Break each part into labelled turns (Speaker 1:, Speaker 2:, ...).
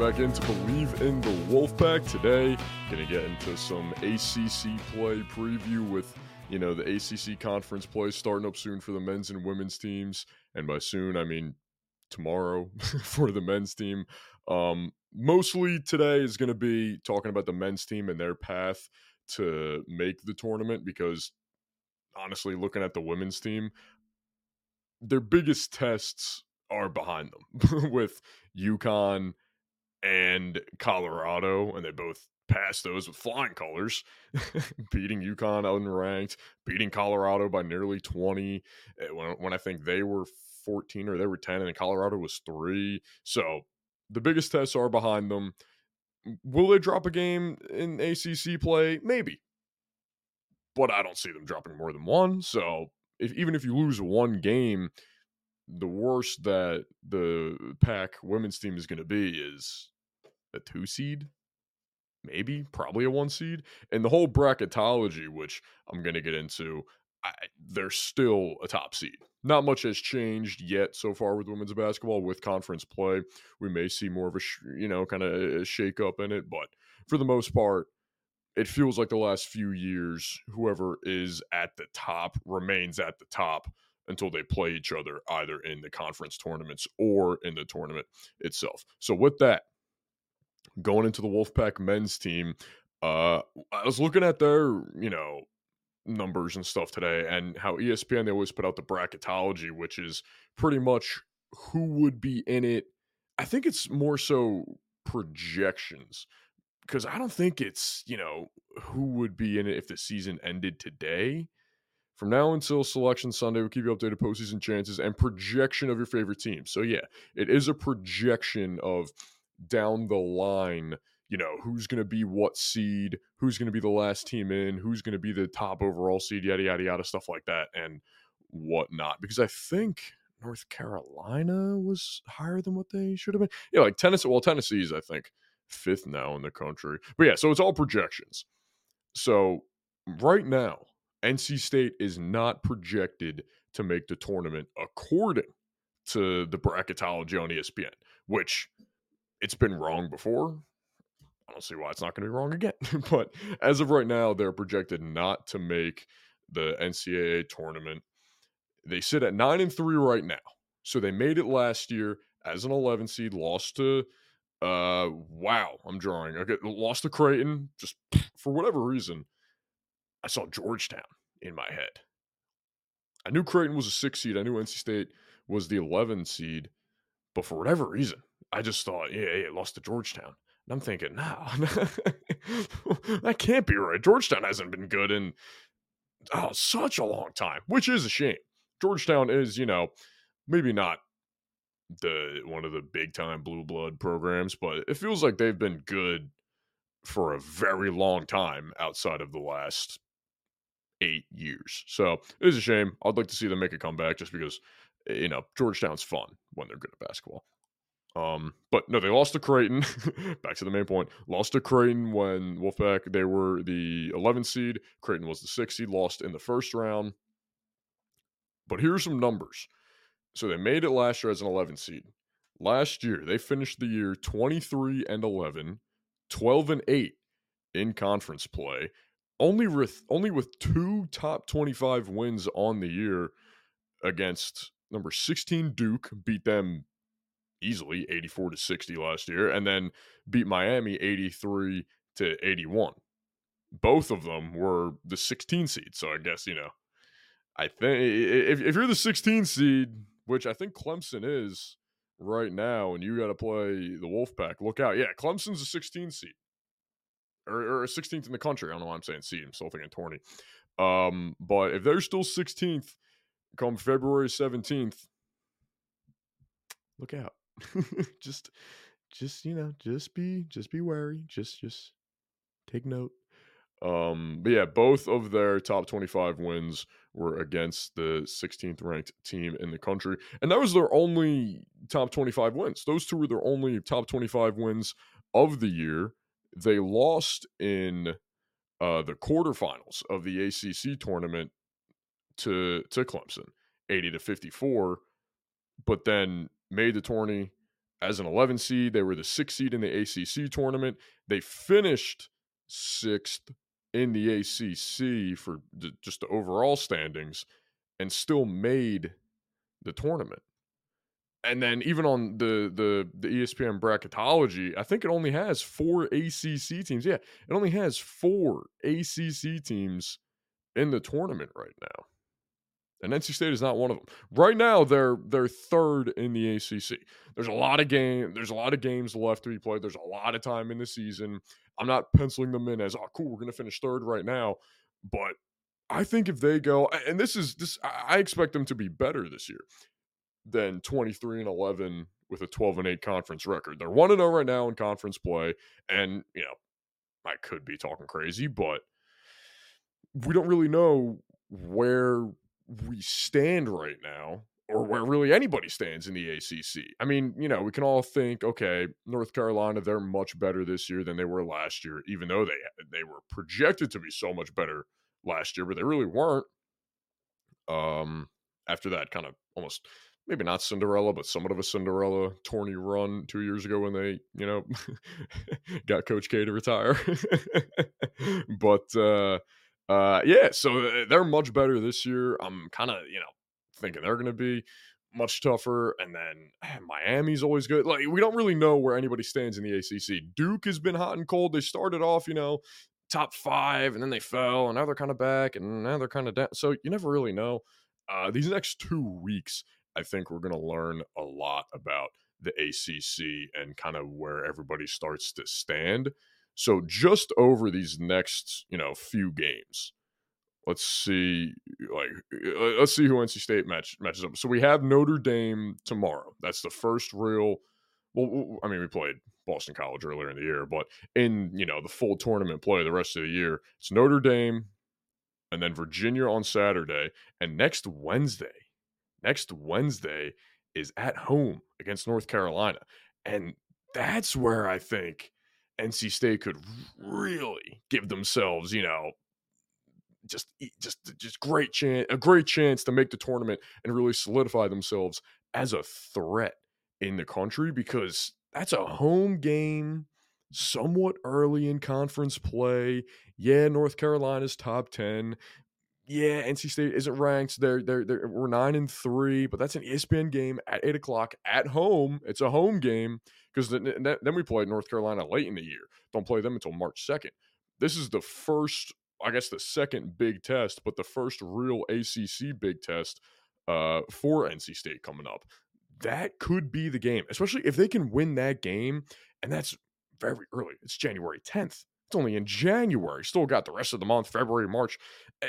Speaker 1: back into Believe in the Wolfpack. Today, going to get into some ACC play preview with, you know, the ACC conference play starting up soon for the men's and women's teams. And by soon, I mean tomorrow for the men's team. Um, mostly today is going to be talking about the men's team and their path to make the tournament because honestly, looking at the women's team, their biggest tests are behind them with UConn and Colorado, and they both passed those with flying colors, beating UConn unranked, beating Colorado by nearly 20 eh, when, when I think they were 14 or they were 10, and Colorado was three. So the biggest tests are behind them. Will they drop a game in ACC play? Maybe. But I don't see them dropping more than one. So if, even if you lose one game, the worst that the pack women's team is going to be is a two seed? Maybe probably a one seed? And the whole bracketology which i'm going to get into I, they're still a top seed. Not much has changed yet so far with women's basketball. With conference play we may see more of a sh- you know kind of shake up in it but for the most part it feels like the last few years whoever is at the top remains at the top until they play each other either in the conference tournaments or in the tournament itself. So with that, going into the Wolfpack men's team, uh I was looking at their, you know, numbers and stuff today and how ESPN they always put out the bracketology, which is pretty much who would be in it. I think it's more so projections because I don't think it's, you know, who would be in it if the season ended today. From now until Selection Sunday, we'll keep you updated postseason chances and projection of your favorite team. So, yeah, it is a projection of down the line, you know, who's going to be what seed, who's going to be the last team in, who's going to be the top overall seed, yada, yada, yada, stuff like that, and whatnot. Because I think North Carolina was higher than what they should have been. Yeah, like Tennessee. Well, Tennessee's, I think, fifth now in the country. But yeah, so it's all projections. So right now, NC State is not projected to make the tournament according to the bracketology on ESPN, which it's been wrong before. I don't see why it's not going to be wrong again. but as of right now, they're projected not to make the NCAA tournament. They sit at 9 and 3 right now. So they made it last year as an 11 seed, lost to uh wow, I'm drawing. Okay, lost to Creighton just for whatever reason. I saw Georgetown in my head. I knew Creighton was a six seed. I knew NC State was the 11 seed, but for whatever reason, I just thought, yeah, yeah, lost to Georgetown. And I'm thinking, no, that can't be right. Georgetown hasn't been good in oh such a long time, which is a shame. Georgetown is, you know, maybe not the one of the big time blue blood programs, but it feels like they've been good for a very long time outside of the last eight years. So it is a shame. I'd like to see them make a comeback just because, you know, Georgetown's fun when they're good at basketball. Um, but no, they lost to Creighton. Back to the main point. Lost to Creighton when Wolfpack they were the 11th seed. Creighton was the sixth seed. Lost in the first round. But here's some numbers. So they made it last year as an 11 seed. Last year they finished the year 23 and 11, 12 and 8 in conference play, only with only with two top 25 wins on the year against number 16 Duke beat them easily 84 to 60 last year and then beat Miami 83 to 81 both of them were the 16 seed so I guess you know I think if, if you're the 16 seed which I think Clemson is right now and you got to play the Wolfpack look out yeah Clemson's a 16 seed or, or 16th in the country. I don't know why I'm saying seed. I'm still thinking 20. Um, but if they're still 16th come February 17th, look out. just, just you know, just be, just be wary. Just, just take note. Um, but yeah, both of their top 25 wins were against the 16th ranked team in the country. And that was their only top 25 wins. Those two were their only top 25 wins of the year. They lost in uh, the quarterfinals of the ACC tournament to to Clemson, 80 to 54, but then made the tourney as an 11 seed. They were the sixth seed in the ACC tournament. They finished sixth in the ACC for just the overall standings and still made the tournament. And then even on the the the ESPN bracketology, I think it only has four ACC teams. Yeah, it only has four ACC teams in the tournament right now. And NC State is not one of them. Right now, they're they're third in the ACC. There's a lot of game. There's a lot of games left to be played. There's a lot of time in the season. I'm not penciling them in as oh cool, we're gonna finish third right now. But I think if they go, and this is this, I expect them to be better this year than 23 and 11 with a 12 and 8 conference record. They're 1 and 0 right now in conference play. And, you know, I could be talking crazy, but we don't really know where we stand right now or where really anybody stands in the ACC. I mean, you know, we can all think, okay, North Carolina, they're much better this year than they were last year, even though they they were projected to be so much better last year, but they really weren't. Um, after that kind of almost maybe not Cinderella, but somewhat of a Cinderella tourney run two years ago when they, you know, got Coach K to retire. but uh, uh, yeah, so uh, they're much better this year. I'm kind of, you know, thinking they're going to be much tougher. And then man, Miami's always good. Like we don't really know where anybody stands in the ACC. Duke has been hot and cold. They started off, you know, top five, and then they fell, and now they're kind of back, and now they're kind of down. So you never really know. Uh, these next two weeks, I think we're going to learn a lot about the ACC and kind of where everybody starts to stand. So just over these next, you know, few games, let's see, like, uh, let's see who NC State match matches up. So we have Notre Dame tomorrow. That's the first real. Well, I mean, we played Boston College earlier in the year, but in you know the full tournament play the rest of the year, it's Notre Dame, and then Virginia on Saturday, and next Wednesday next Wednesday is at home against North Carolina. And that's where I think NC State could really give themselves, you know, just just just great chance a great chance to make the tournament and really solidify themselves as a threat in the country because that's a home game somewhat early in conference play. Yeah, North Carolina's top 10 yeah, NC State isn't ranked. They're they're, they're we're nine and three, but that's an ESPN game at eight o'clock at home. It's a home game because then, then we play North Carolina late in the year. Don't play them until March second. This is the first, I guess, the second big test, but the first real ACC big test uh, for NC State coming up. That could be the game, especially if they can win that game, and that's very early. It's January tenth. It's only in January. Still got the rest of the month, February, March. Eh,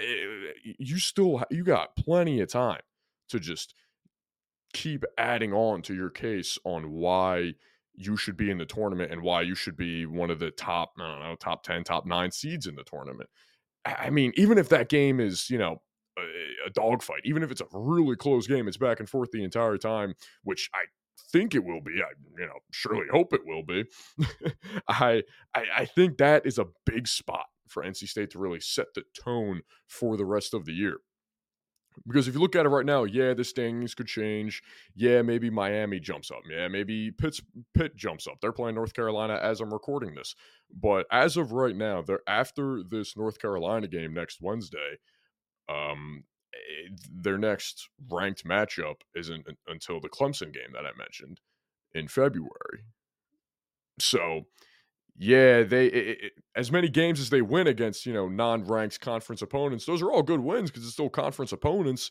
Speaker 1: you still you got plenty of time to just keep adding on to your case on why you should be in the tournament and why you should be one of the top, I don't know, top 10, top nine seeds in the tournament. I mean, even if that game is, you know, a, a dogfight, even if it's a really close game, it's back and forth the entire time, which I think it will be. I you know surely hope it will be. I, I I think that is a big spot for NC State to really set the tone for the rest of the year. Because if you look at it right now, yeah, the standings could change. Yeah, maybe Miami jumps up. Yeah, maybe Pitt's, Pitt jumps up. They're playing North Carolina as I'm recording this. But as of right now, they're after this North Carolina game next Wednesday. Um, Eh, their next ranked matchup isn't until the Clemson game that I mentioned in February. So, yeah, they it, it, as many games as they win against you know non-ranked conference opponents, those are all good wins because it's still conference opponents.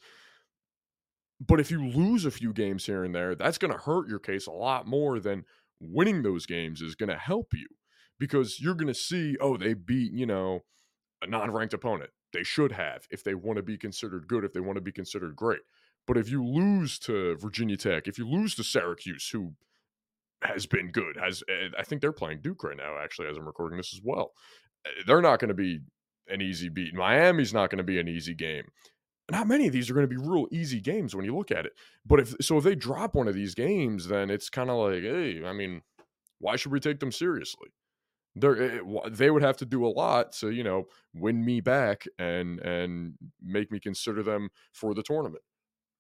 Speaker 1: But if you lose a few games here and there, that's going to hurt your case a lot more than winning those games is going to help you because you're going to see, oh, they beat you know a non-ranked opponent they should have if they want to be considered good, if they want to be considered great. But if you lose to Virginia Tech, if you lose to Syracuse, who has been good, has eh, I think they're playing Duke right now, actually, as I'm recording this as well. Eh, they're not going to be an easy beat. Miami's not going to be an easy game. Not many of these are going to be real easy games when you look at it. But if so, if they drop one of these games, then it's kind of like, hey, I mean, why should we take them seriously? they they would have to do a lot to you know win me back and and make me consider them for the tournament.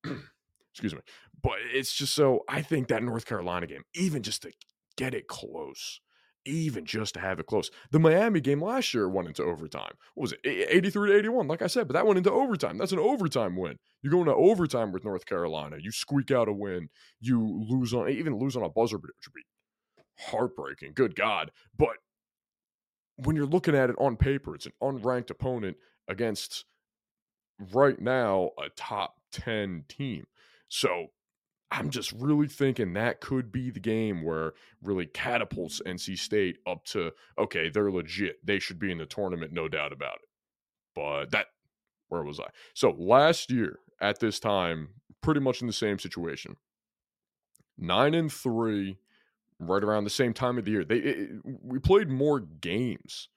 Speaker 1: Excuse me. But it's just so I think that North Carolina game, even just to get it close, even just to have it close. The Miami game last year went into overtime. What was it? 83 to 81, like I said, but that went into overtime. That's an overtime win. You go into overtime with North Carolina, you squeak out a win, you lose on even lose on a buzzer beater, which would be heartbreaking. Good God. But when you're looking at it on paper, it's an unranked opponent against right now a top 10 team. So I'm just really thinking that could be the game where really catapults NC State up to okay, they're legit. They should be in the tournament, no doubt about it. But that where was I? So last year at this time, pretty much in the same situation. 9 and 3 right around the same time of the year. They it, we played more games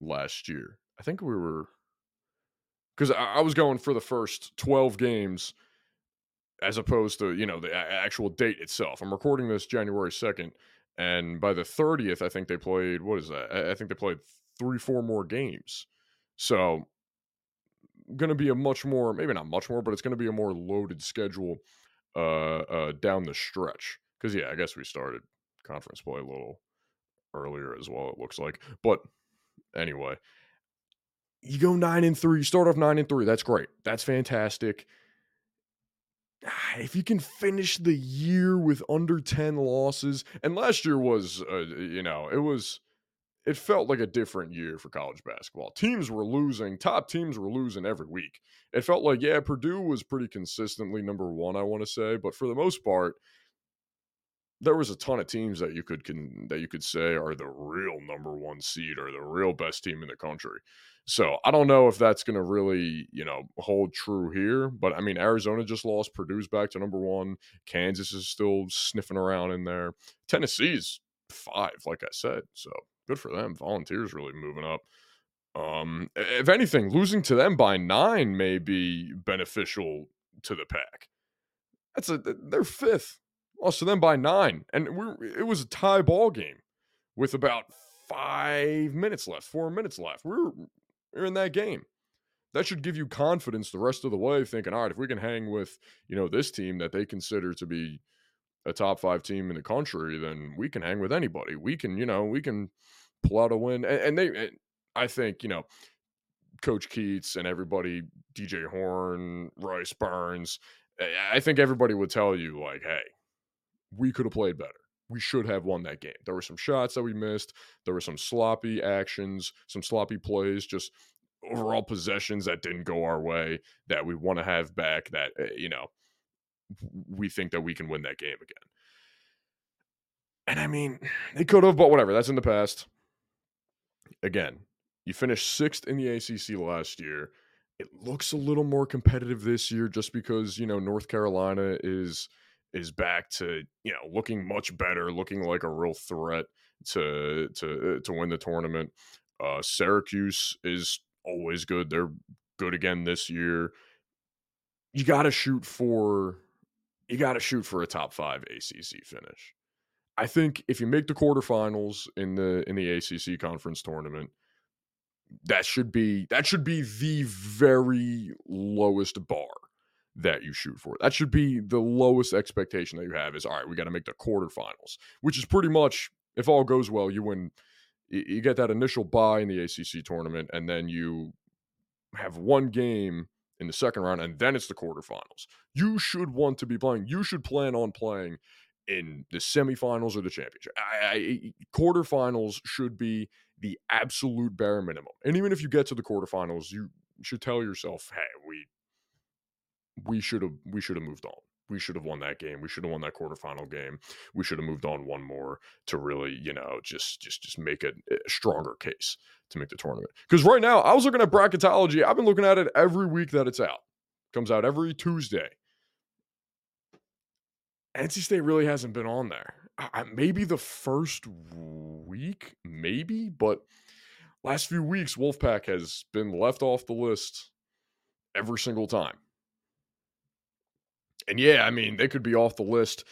Speaker 1: last year. I think we were because I, I was going for the first 12 games as opposed to you know the actual date itself. I'm recording this January second, and by the thirtieth, I think they played what is that? I think they played three, four more games. So, going to be a much more, maybe not much more, but it's going to be a more loaded schedule uh, uh, down the stretch. Because yeah, I guess we started conference play a little earlier as well. It looks like, but anyway. You go nine and three. You start off nine and three. That's great. That's fantastic if you can finish the year with under 10 losses and last year was uh, you know it was it felt like a different year for college basketball teams were losing top teams were losing every week it felt like yeah purdue was pretty consistently number one i want to say but for the most part there was a ton of teams that you could can, that you could say are the real number one seed or the real best team in the country. So I don't know if that's going to really you know hold true here, but I mean Arizona just lost, Purdue's back to number one, Kansas is still sniffing around in there, Tennessee's five, like I said. So good for them. Volunteers really moving up. Um, if anything, losing to them by nine may be beneficial to the pack. That's a they're fifth lost to them by nine, and we it was a tie ball game with about five minutes left, four minutes left. We were, were in that game. That should give you confidence the rest of the way, thinking, all right, if we can hang with you know this team that they consider to be a top five team in the country, then we can hang with anybody. We can, you know, we can pull out a win. And, and they, and I think, you know, Coach Keatts and everybody, DJ Horne, Rice Burns, I think everybody would tell you, like, hey, we could have played better. We should have won that game. There were some shots that we missed. There were some sloppy actions, some sloppy plays, just overall possessions that didn't go our way that we want to have back that, eh, you know, we think that we can win that game again. And I mean, they could have, but whatever. That's in the past. Again, you finished sixth in the ACC last year. It looks a little more competitive this year just because, you know, North Carolina is is back to you know looking much better, looking like a real threat to to uh, to win the tournament. Uh, Syracuse is always good. They're good again this year. You got to shoot for you got to shoot for a top five ACC finish. I think if you make the quarterfinals in the in the ACC conference tournament, that should be that should be the very lowest bar that you shoot for. That should be the lowest expectation that you have is all right, we got to make the quarterfinals, which is pretty much if all goes well, you win you get that initial bye in the ACC tournament and then you have one game in the second round and then it's the quarterfinals. You should want to be playing. You should plan on playing in the semifinals or the championship. I, I, quarterfinals should be the absolute bare minimum. And even if you get to the quarterfinals, you should tell yourself, "Hey, we we should have we should have moved on. We should have won that game. We should have won that quarterfinal game. We should have moved on one more to really, you know, just just just make a, a stronger case to make the tournament. Because right now, I was looking at bracketology. I've been looking at it every week that it's out. Comes out every Tuesday. NC State really hasn't been on there. I, maybe the first week, maybe, but last few weeks, Wolfpack has been left off the list every single time. And yeah, I mean, they could be off the list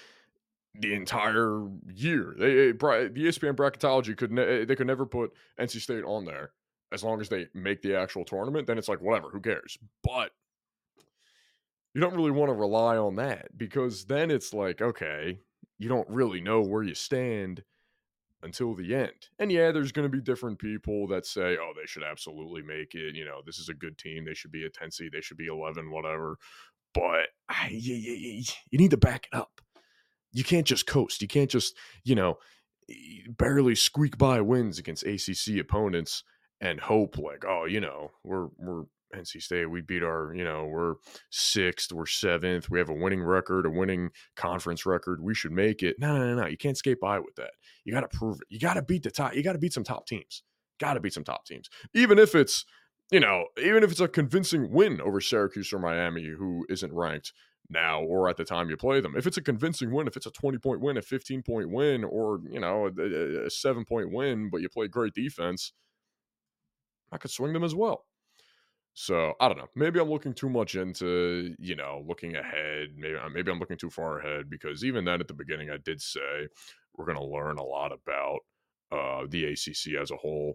Speaker 1: the entire year. They, eh, the ESPN bracketology could ne- eh, they could never put NC State on there as long as they make the actual tournament. Then it's like whatever, who cares? But you don't really want to rely on that because then it's like, okay, you don't really know where you stand until the end. And yeah, there's going to be different people that say, oh, they should absolutely make it. You know, this is a good team. They should be a 10 seed. They should be 11, whatever. But ah, you, you, you need to back it up. You can't just coast. You can't just, you know, barely squeak by wins against ACC opponents and hope like, oh, you know, we're we're NC State, we beat our, you know, we're sixth, we're seventh, we have a winning record, a winning conference record. We should make it. No, no, no, no. You can't skate by with that. You got to prove it. You got to beat the top. You got to beat some top teams. Got to beat some top teams, even if it's, you know, even if it's a convincing win over Syracuse or Miami, who isn't ranked now or at the time you play them. If it's a convincing win, if it's a 20 point win, a 15 point win, or, you know, a, a seven point win, but you play great defense, I could swing them as well. So I don't know. Maybe I'm looking too much into you know looking ahead. Maybe uh, maybe I'm looking too far ahead because even then at the beginning I did say we're going to learn a lot about uh, the ACC as a whole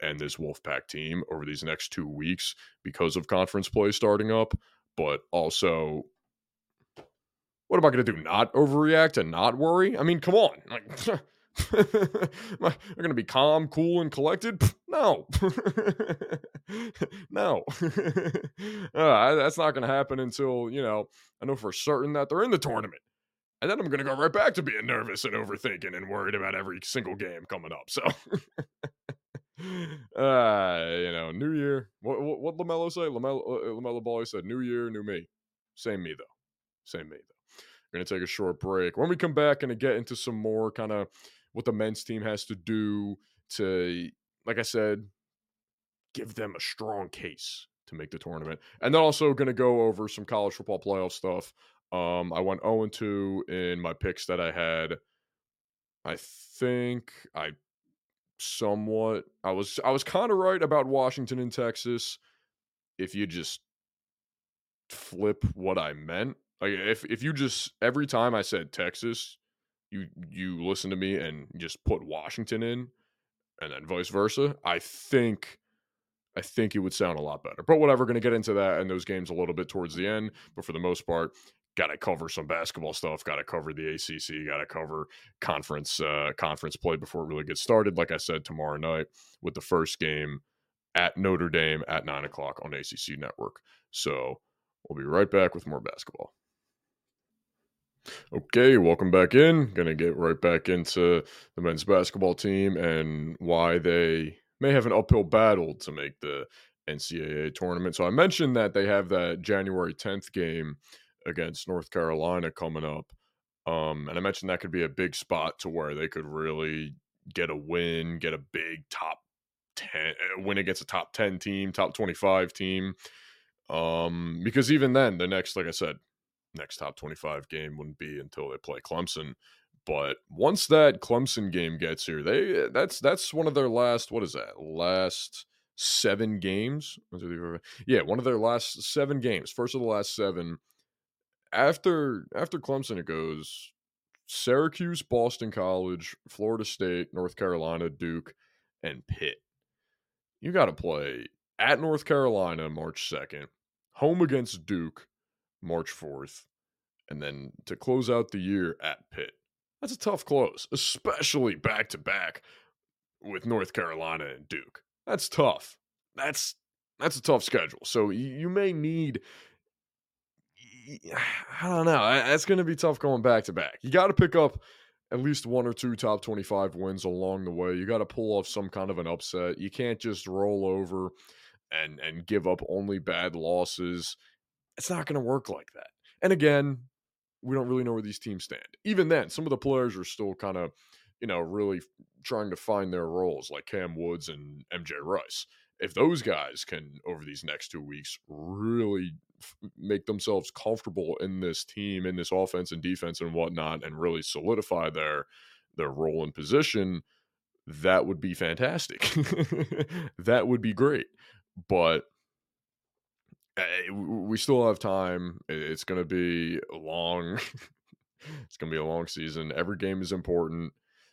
Speaker 1: and this Wolfpack team over these next two weeks because of conference play starting up. But also, what am I going to do? Not overreact and not worry? I mean, come on. Like, Am I going to be calm, cool, and collected? No, no, uh, that's not going to happen until you know I know for certain that they're in the tournament, and then I'm going to go right back to being nervous and overthinking and worried about every single game coming up. So, uh, you know, New Year. What what, what LaMelo say? LaMelo uh, LaMelo Ball said, "New Year, new me." Same me though. Same me though. We're gonna take a short break. When we come back, and get into some more kind of what the men's team has to do to, like I said, give them a strong case to make the tournament. And then also to go over some college football playoff stuff. Um, I went 0 2 in my picks that I had. I think I somewhat I was I was kind of right about Washington and Texas if you just flip what I meant. Like if if you just every time I said Texas, you you listen to me and just put Washington in, and then vice versa, I think I think it would sound a lot better. But whatever, going to get into that and those games a little bit towards the end. But for the most part, got to cover some basketball stuff. Got to cover the ACC. Got to cover conference uh, conference play before it really gets started. Like I said, tomorrow night with the first game at Notre Dame at nine o'clock on ACC Network. So we'll be right back with more basketball. Okay, welcome back in. Gonna get right back into the men's basketball team and why they may have an uphill battle to make the NCAA tournament. So I mentioned that they have that January 10th game against North Carolina coming up. Um, and I mentioned that could be a big spot to where they could really get a win, get a big top 10 uh, win against a top 10 team, top 25 team. Um, because even then, the next, like I said, next top 25 game wouldn't be until they play Clemson. But once that Clemson game gets here, they that's that's one of their last what is that? Last seven games? Yeah, one of their last seven games. First of the last seven. After after Clemson it goes Syracuse, Boston College, Florida State, North Carolina, Duke, and Pitt. You got to play at North Carolina March 2nd, home against Duke March 4th, and then to close out the year at Pitt. That's a tough close, especially back to back with North Carolina and Duke. That's tough. That's that's a tough schedule. So you, may need I don't know. That's going to be tough going back to back. You got to pick up at least one or two top 25 wins along the way. You got to pull off some kind of an upset. You can't just roll over and and give up only bad losses it's not going to work like that. And again, we don't really know where these teams stand. Even then, some of the players are still kind of, you know, really trying to find their roles, like Kam Woods and MJ Rice. If those guys can, over these next two weeks, really make themselves comfortable in this team, in this offense and defense and whatnot, and really solidify their their role and position, that would be fantastic. that would be great. But Eh, we still have time. It's going to be long. it's going to be a long season. Every game is important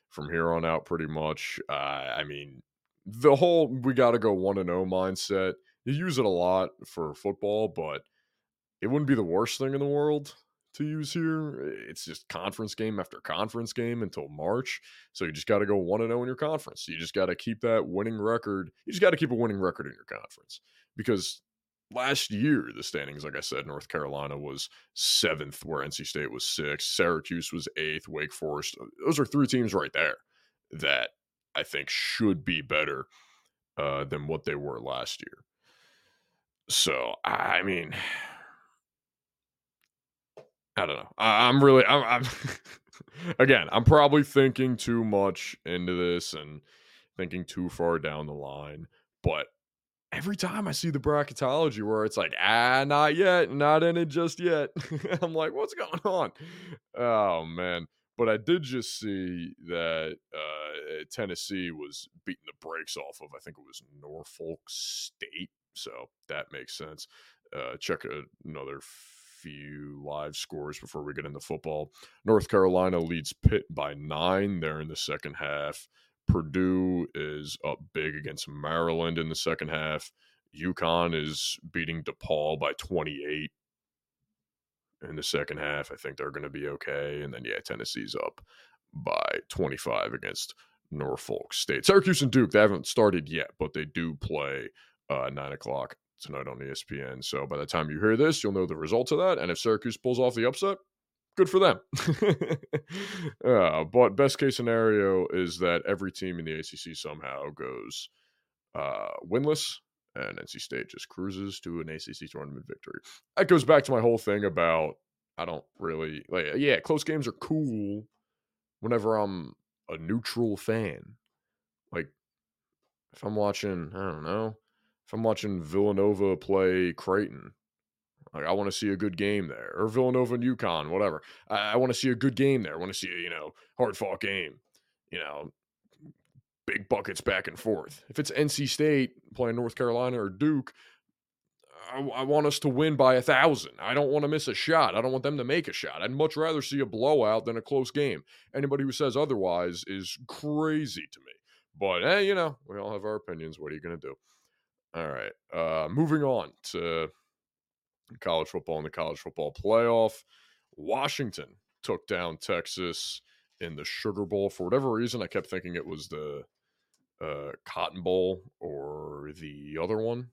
Speaker 1: from here on out, pretty much. Uh, I mean, the whole we got to go 1 and 0 mindset, you use it a lot for football, but it wouldn't be the worst thing in the world to use here. It's just conference game after conference game until March. So you just got to go 1 0 in your conference. You just got to keep that winning record. You just got to keep a winning record in your conference because last year the standings like i said north carolina was seventh where nc state was sixth syracuse was eighth wake forest uh, those are three teams right there that i think should be better uh, than what they were last year so i mean I don't know. I, am really, I'm, I'm again, I'm probably thinking too much into this and thinking too far down the line. But every time I see the bracketology where it's like, ah, not yet, not in it just yet, I'm like, what's going on? Oh man. But I did just see that uh, Tennessee was beating the brakes off of, I think it was Norfolk State. So that makes sense. Uh, check another few live scores before we get into football. North Carolina leads Pitt by nine there in the second half. Purdue is up big against Maryland in the second half. UConn is beating DePaul by 28 in the second half. I think they're going to be okay. And then, yeah, Tennessee's up by 25 against Norfolk State. Syracuse and Duke, they haven't started yet, but they do play uh, 9 o'clock tonight on ESPN. So by the time you hear this, you'll know the results of that. And if Syracuse pulls off the upset, good for them. uh, but best case scenario is that every team in the ACC somehow goes uh, winless, and NC State just cruises to an ACC tournament victory. That goes back to my whole thing about I don't really like. Yeah, close games are cool whenever I'm a neutral fan. Like if I'm watching, I don't know, I'm watching Villanova play Creighton, like I want to see a good game there, or Villanova and UConn, whatever. I, I want to see a good game there. I want to see a you know hard fought game. You know, big buckets back and forth. If it's NC State playing North Carolina or Duke, I, I, want us to win by a thousand. I don't want to miss a shot. I don't want them to make a shot. I'd much rather see a blowout than a close game. Anybody who says otherwise is crazy to me. But hey, you know, we all have our opinions. What are you going to do? All right. Uh, moving on to college football and the college football playoff. Washington took down Texas in the Sugar Bowl. For whatever reason, I kept thinking it was the uh, Cotton Bowl or the other one.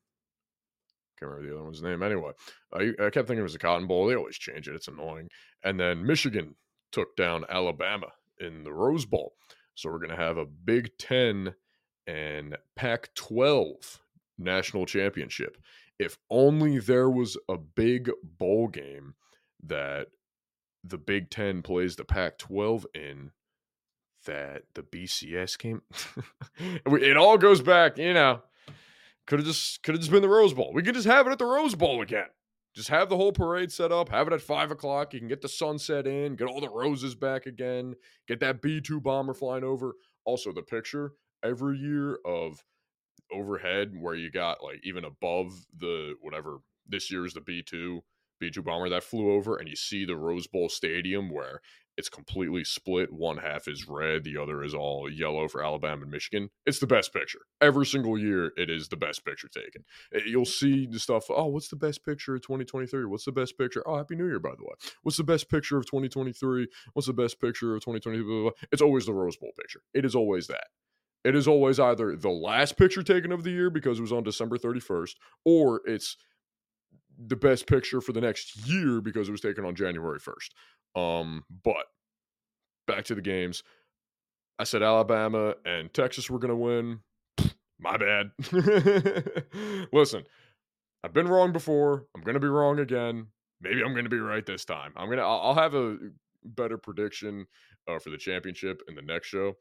Speaker 1: Can't remember the other one's name. Anyway, I, I kept thinking it was the Cotton Bowl. They always change it. It's annoying. And then Michigan took down Alabama in the Rose Bowl. So we're going to have a Big Ten and Pac 12 national championship. If only there was a big bowl game that the Big Ten plays the Pac 12 in, that the BCS came. it all goes back, you know. Could have just could have just been the Rose Bowl. We could just have it at the Rose Bowl again. Just have the whole parade set up, have it at five o'clock. You can get the sunset in, get all the roses back again, get that B 2 bomber flying over. Also, the picture every year of overhead where you got like even above the whatever this year is the B2 B2 bomber that flew over and you see the Rose Bowl stadium where it's completely split. One half is red the other is all yellow for Alabama and Michigan. It's the best picture. Every single year it is the best picture taken. Eh, you'll see the stuff oh what's the best picture of 2023 what's the best picture? Oh happy new year by the way. What's the best picture of 2023 what's the best picture of 2020 it's always the Rose Bowl picture. It is always that it is always either the last picture taken of the year because it was on December 31st, or it's the best picture for the next year because it was taken on January 1st. Um, but back to the games. I said Alabama and Texas were going to win. My bad. Listen, I've been wrong before. I'm going to be wrong again. Maybe I'm going to be right this time. I'm going to I'll have a better prediction uh, for the championship in the next show.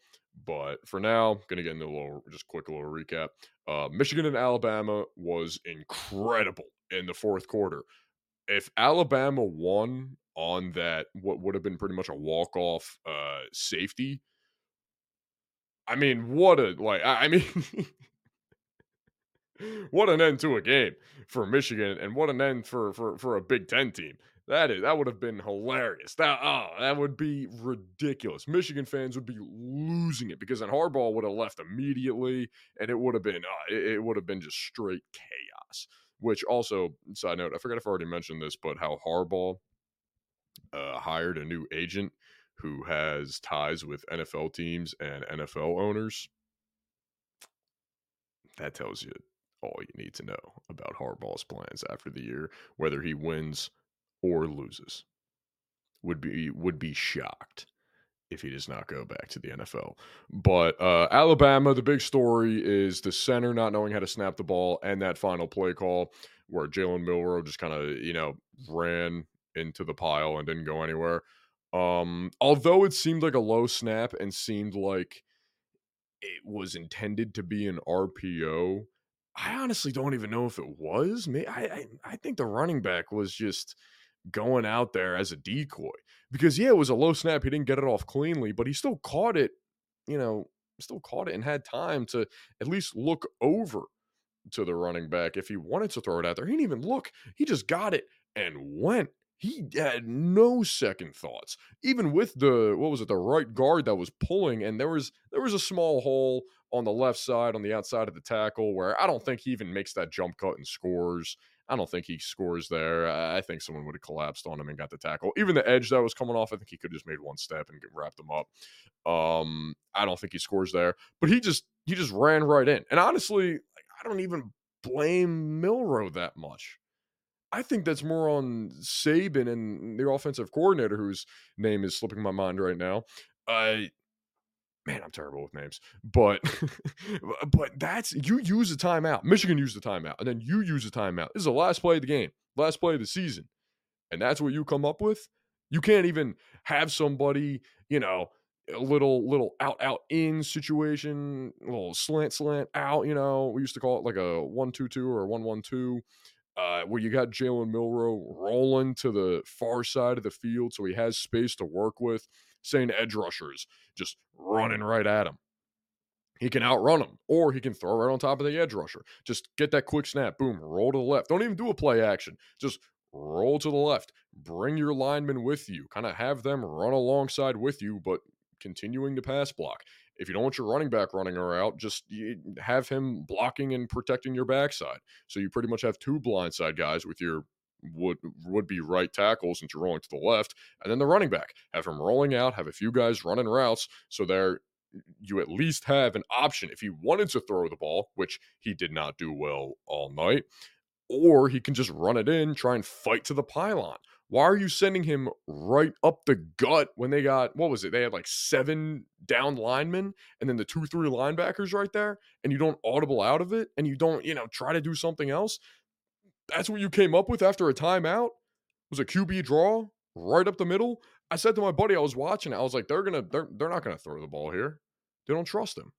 Speaker 1: But for now, gonna get into a little, just quick a little recap. Uh, Michigan and Alabama was incredible in the fourth quarter. If Alabama won on that, what would have been pretty much a walk off uh, safety. I mean, what a like. I, I mean. what an end to a game for Michigan, and what an end for for for a Big Ten team. That is that would have been hilarious. That oh, that would be ridiculous. Michigan fans would be losing it because then Harbaugh would have left immediately, and it would have been uh, it, it would have been just straight chaos. Which also, side note, I forgot if I already mentioned this, but how Harbaugh uh, hired a new agent who has ties with NFL teams and NFL owners. That tells you all you need to know about Harbaugh's plans after the year, whether he wins or loses. Would be would be shocked if he does not go back to the NFL. But uh, Alabama, the big story is the center not knowing how to snap the ball and that final play call where Jalen Milroe just kind of you know ran into the pile and didn't go anywhere. Um, although it seemed like a low snap and seemed like it was intended to be an RPO, I honestly don't even know if it was. I, I, I think the running back was just going out there as a decoy because yeah, it was a low snap. He didn't get it off cleanly, but he still caught it. You know, still caught it and had time to at least look over to the running back if he wanted to throw it out there. He didn't even look. He just got it and went he had no second thoughts. Even with the what was it the right guard that was pulling and there was there was a small hole on the left side on the outside of the tackle where i don't think he even makes that jump cut and scores. I don't think he scores there. I think someone would have collapsed on him and got the tackle. Even the edge that was coming off i think he could just made one step and wrapped him up. Um i don't think he scores there but he just he just ran right in. And honestly i don't even blame Milroe that much I think that's more on Saban and the offensive coordinator, whose name is slipping my mind right now. Uh, man, I'm terrible with names, but but that's you use the timeout. Michigan used the timeout, and then you use the timeout. This is the last play of the game, last play of the season, and that's what you come up with. You can't even have somebody, you know, a little little out out in situation, a little slant slant out. You know, we used to call it like a one two two or one one two uh, where you got Jalen Milroe rolling to the far side of the field so he has space to work with, saying edge rushers just running right at him. He can outrun him, or he can throw right on top of the edge rusher. Just get that quick snap, boom, roll to the left. Don't even do a play action. Just roll to the left. Bring your linemen with you. Kind of have them run alongside with you, but continuing to pass block. If you don't want your running back running around, out, just have him blocking and protecting your backside. So you pretty much have two blindside guys with your would would be right tackle since you're rolling to the left, and then the running back have him rolling out, have a few guys running routes, so there you at least have an option if he wanted to throw the ball, which he did not do well all night, or he can just run it in, try and fight to the pylon. Why are you sending him right up the gut when they got what was it? They had like seven down linemen and then the two, three linebackers right there, and you don't audible out of it and you don't, you know, try to do something else. That's what you came up with after a timeout? Was a QB draw right up the middle? I said to my buddy I was watching, I was like, they're gonna they're they're not gonna throw the ball here. They don't trust him.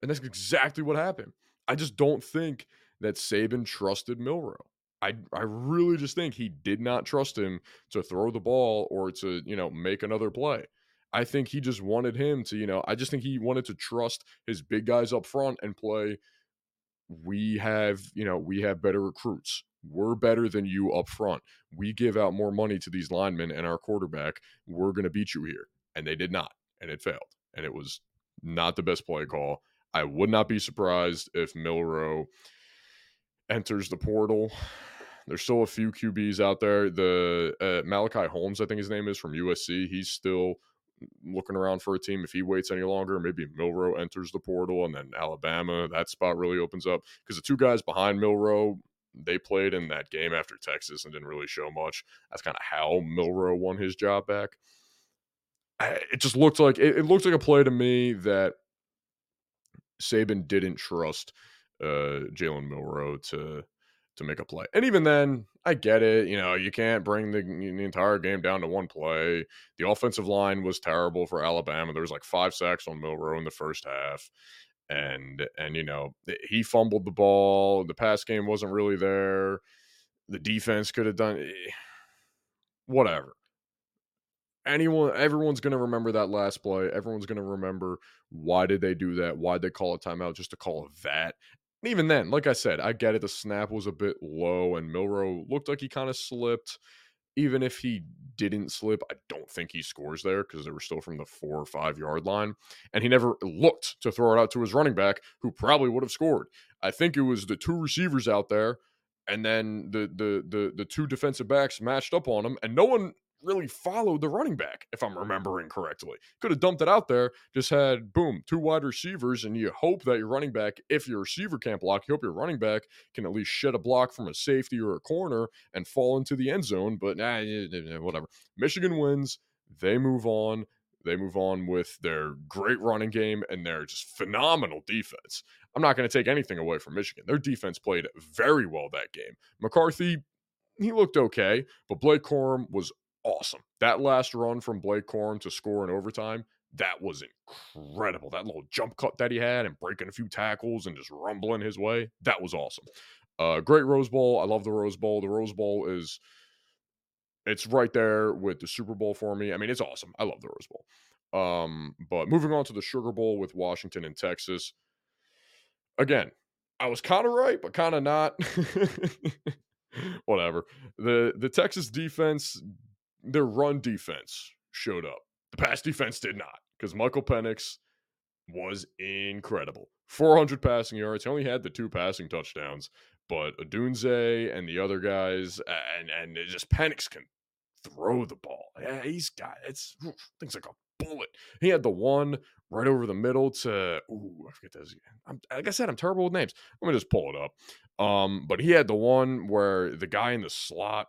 Speaker 1: And that's exactly what happened. I just don't think that Saban trusted Milroe. I I really just think he did not trust him to throw the ball or to, you know, make another play. I think he just wanted him to, you know, I just think he wanted to trust his big guys up front and play we have, you know, we have better recruits. We're better than you up front. We give out more money to these linemen and our quarterback. We're going to beat you here. And they did not. And it failed. And it was not the best play call. I would not be surprised if Milroe enters the portal there's still a few QBs out there. The uh, Malachi Holmes, I think his name is from USC. He's still looking around for a team. If he waits any longer, maybe Milroe enters the portal, and then Alabama, that spot really opens up because the two guys behind Milroe they played in that game after Texas and didn't really show much. That's kind of how Milroe won his job back. it just looked like it, it looked like a play to me that Saban didn't trust uh, Jalen Milroe to to make a play. And even then, I get it. You know, you can't bring the, the, entire game down to one play. The offensive line was terrible for Alabama. There was like five sacks on Milroe in the first half. And and you know, he fumbled the ball. The pass game wasn't really there. The defense could have done eh, whatever. Anyone everyone's going to remember that last play. Everyone's going to remember why did they do that? Why did they call a timeout just to call that? Even then, like I said, I get it. The snap was a bit low, and Milroe looked like he kind of slipped. Even if he didn't slip, I don't think he scores there because they were still from the four or five yard line. And he never looked to throw it out to his running back, who probably would have scored. I think it was the two receivers out there and then the the the the two defensive backs matched up on him, and no one really followed the running back, if I'm remembering correctly. Could have dumped it out there, just had boom, two wide receivers, and you hope that your running back, if your receiver can't block, you hope your running back can at least shed a block from a safety or a corner and fall into the end zone. But nah, whatever. Michigan wins. They move on. They move on with their great running game and their just phenomenal defense. I'm not going to take anything away from Michigan. Their defense played very well that game. McCarthy, he looked okay, but Blake Corum was awesome. That last run from Blake Corum to score in overtime, that was incredible. That little jump cut that he had and breaking a few tackles and just rumbling his way, that was awesome. Uh, great Rose Bowl. I love the Rose Bowl. The Rose Bowl is it's right there with the Super Bowl for me. I mean, it's awesome. I love the Rose Bowl. Um, but moving on to the Sugar Bowl with Washington and Texas. Again, I was kind of right, but kind of not. Whatever. The the Texas defense their run defense showed up. The pass defense did not because Michael Penix was incredible. 400 passing yards. He only had the two passing touchdowns, but Odunze and the other guys, and and just Penix can throw the ball. Yeah, he's got it's things like a bullet. He had the one right over the middle to ooh, I forget this. I'm, like I said, I'm terrible with names. Let me just pull it up. Um, but he had the one where the guy in the slot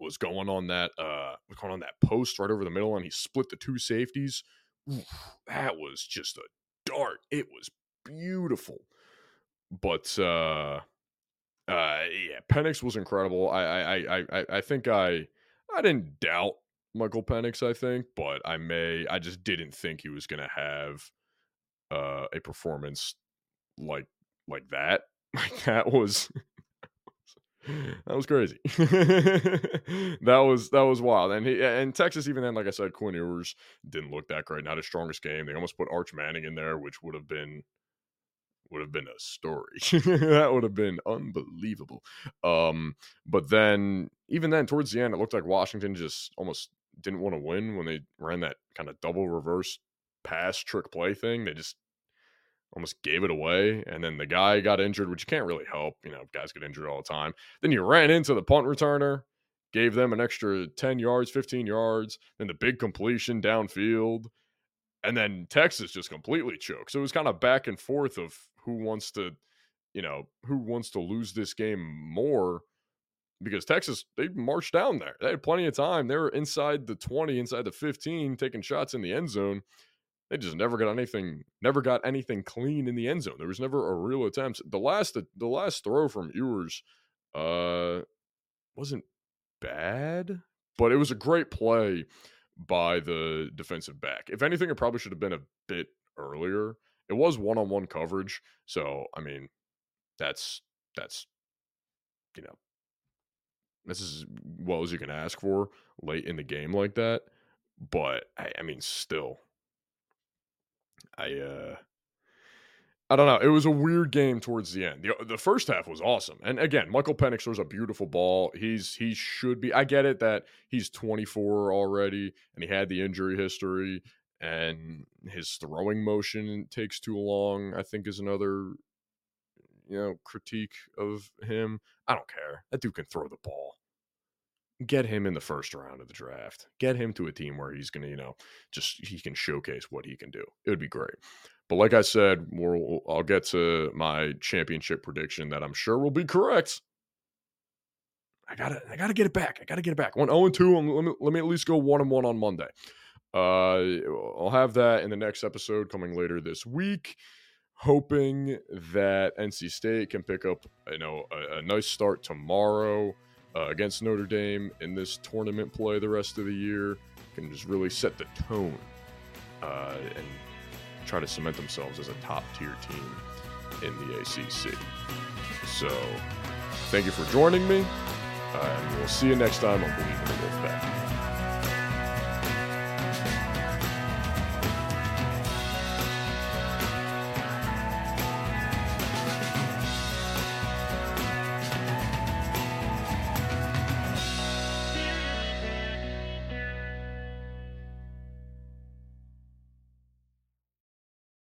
Speaker 1: was going on that uh was going on that post right over the middle and he split the two safeties. That was just a dart. It was beautiful. But uh uh yeah, Penix was incredible. I I I I I think I I didn't doubt Michael Penix, I think, but I may I just didn't think he was gonna have uh a performance like like that. Like that was that was crazy. that was that was wild. And he and Texas even then, like I said, Quinn Ewers didn't look that great. Not his strongest game. They almost put Arch Manning in there, which would have been would have been a story. that would have been unbelievable. Um, but then even then, towards the end, it looked like Washington just almost didn't want to win when they ran that kind of double reverse pass trick play thing. They just almost gave it away. And then the guy got injured, which you can't really help. You know, guys get injured all the time. Then you ran into the punt returner, gave them an extra 10 yards, 15 yards, then the big completion downfield. And then Texas just completely choked. So it was kind of back and forth of who wants to, you know, who wants to lose this game more because Texas, they marched down there. They had plenty of time. They were inside the 20, inside the 15, taking shots in the end zone. They just never got anything, never got anything clean in the end zone. There was never a real attempt. The last, the last throw from Ewers, uh, wasn't bad, but it was a great play by the defensive back. If anything, it probably should have been a bit earlier. It was one on one coverage, so I mean, that's that's you know, this is as well as you can ask for late in the game like that. But I, I mean, still, I uh I don't know. It was a weird game towards the end. The, the first half was awesome. And again, Michael Penix throws a beautiful ball. He's he should be I get it that he's 24 already and he had the injury history and his throwing motion takes too long, I think is another you know, critique of him. I don't care. That dude can throw the ball get him in the first round of the draft. Get him to a team where he's going to, you know, just he can showcase what he can do. It would be great. But like I said, we'll, I'll get to my championship prediction that I'm sure will be correct. I gotta, I gotta get it back. I gotta get it back. One zero oh and two. Let me, let me at least go one and one on Monday. Uh, I'll have that in the next episode coming later this week. Hoping that NC State can pick up, you know, a, a nice start tomorrow uh, against Notre Dame in this tournament play the rest of the year can just really set the tone uh, and try to cement themselves as a top tier team in the ACC. So, thank you for joining me, uh, and we'll see you next time on Believe in the Wolfpack.